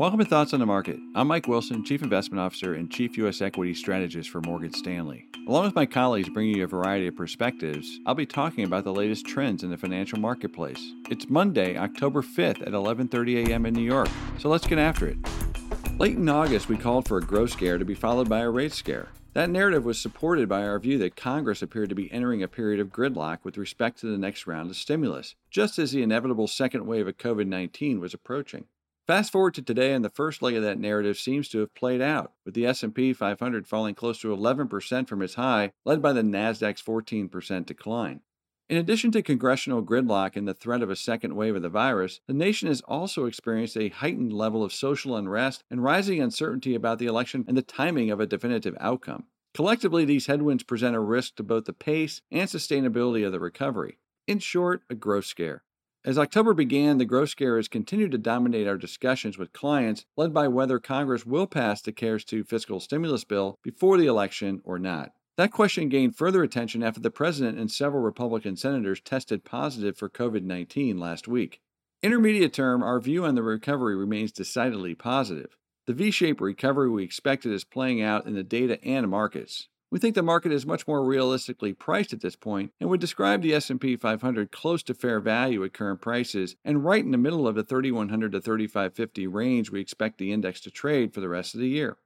Welcome to Thoughts on the Market. I'm Mike Wilson, Chief Investment Officer and Chief U.S. Equity Strategist for Morgan Stanley. Along with my colleagues bringing you a variety of perspectives, I'll be talking about the latest trends in the financial marketplace. It's Monday, October 5th at 11:30 a.m. in New York. So let's get after it. Late in August, we called for a growth scare to be followed by a rate scare. That narrative was supported by our view that Congress appeared to be entering a period of gridlock with respect to the next round of stimulus, just as the inevitable second wave of COVID 19 was approaching. Fast forward to today, and the first leg of that narrative seems to have played out, with the S&P 500 falling close to 11% from its high, led by the Nasdaq's 14% decline. In addition to congressional gridlock and the threat of a second wave of the virus, the nation has also experienced a heightened level of social unrest and rising uncertainty about the election and the timing of a definitive outcome. Collectively, these headwinds present a risk to both the pace and sustainability of the recovery. In short, a growth scare. As October began, the growth scare has continued to dominate our discussions with clients, led by whether Congress will pass the CARES 2 fiscal stimulus bill before the election or not. That question gained further attention after the president and several Republican senators tested positive for COVID 19 last week. Intermediate term, our view on the recovery remains decidedly positive. The V shaped recovery we expected is playing out in the data and markets. We think the market is much more realistically priced at this point and would describe the S&P 500 close to fair value at current prices and right in the middle of the 3100 to 3550 range we expect the index to trade for the rest of the year.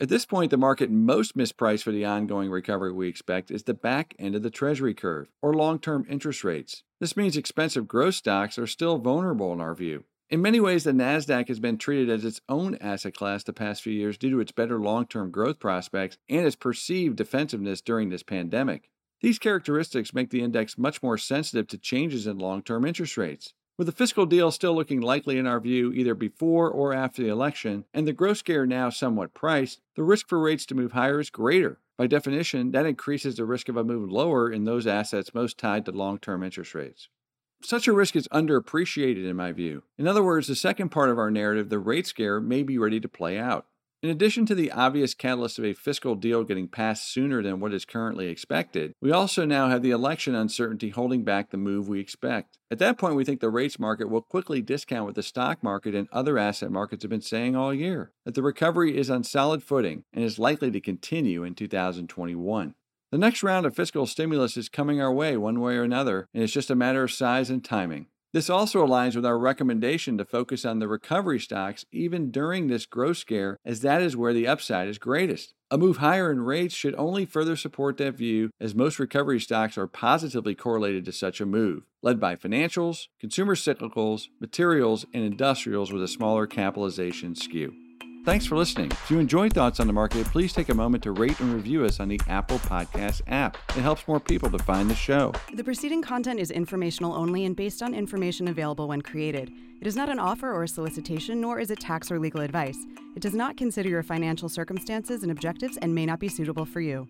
At this point, the market most mispriced for the ongoing recovery we expect is the back end of the Treasury curve, or long term interest rates. This means expensive growth stocks are still vulnerable in our view. In many ways, the NASDAQ has been treated as its own asset class the past few years due to its better long term growth prospects and its perceived defensiveness during this pandemic. These characteristics make the index much more sensitive to changes in long term interest rates. With the fiscal deal still looking likely in our view either before or after the election, and the growth scare now somewhat priced, the risk for rates to move higher is greater. By definition, that increases the risk of a move lower in those assets most tied to long term interest rates. Such a risk is underappreciated in my view. In other words, the second part of our narrative, the rate scare, may be ready to play out. In addition to the obvious catalyst of a fiscal deal getting passed sooner than what is currently expected, we also now have the election uncertainty holding back the move we expect. At that point, we think the rates market will quickly discount what the stock market and other asset markets have been saying all year that the recovery is on solid footing and is likely to continue in 2021. The next round of fiscal stimulus is coming our way one way or another, and it's just a matter of size and timing. This also aligns with our recommendation to focus on the recovery stocks even during this growth scare, as that is where the upside is greatest. A move higher in rates should only further support that view, as most recovery stocks are positively correlated to such a move, led by financials, consumer cyclicals, materials, and industrials with a smaller capitalization skew. Thanks for listening. If you enjoy Thoughts on the Market, please take a moment to rate and review us on the Apple Podcast app. It helps more people to find the show. The preceding content is informational only and based on information available when created. It is not an offer or a solicitation, nor is it tax or legal advice. It does not consider your financial circumstances and objectives and may not be suitable for you.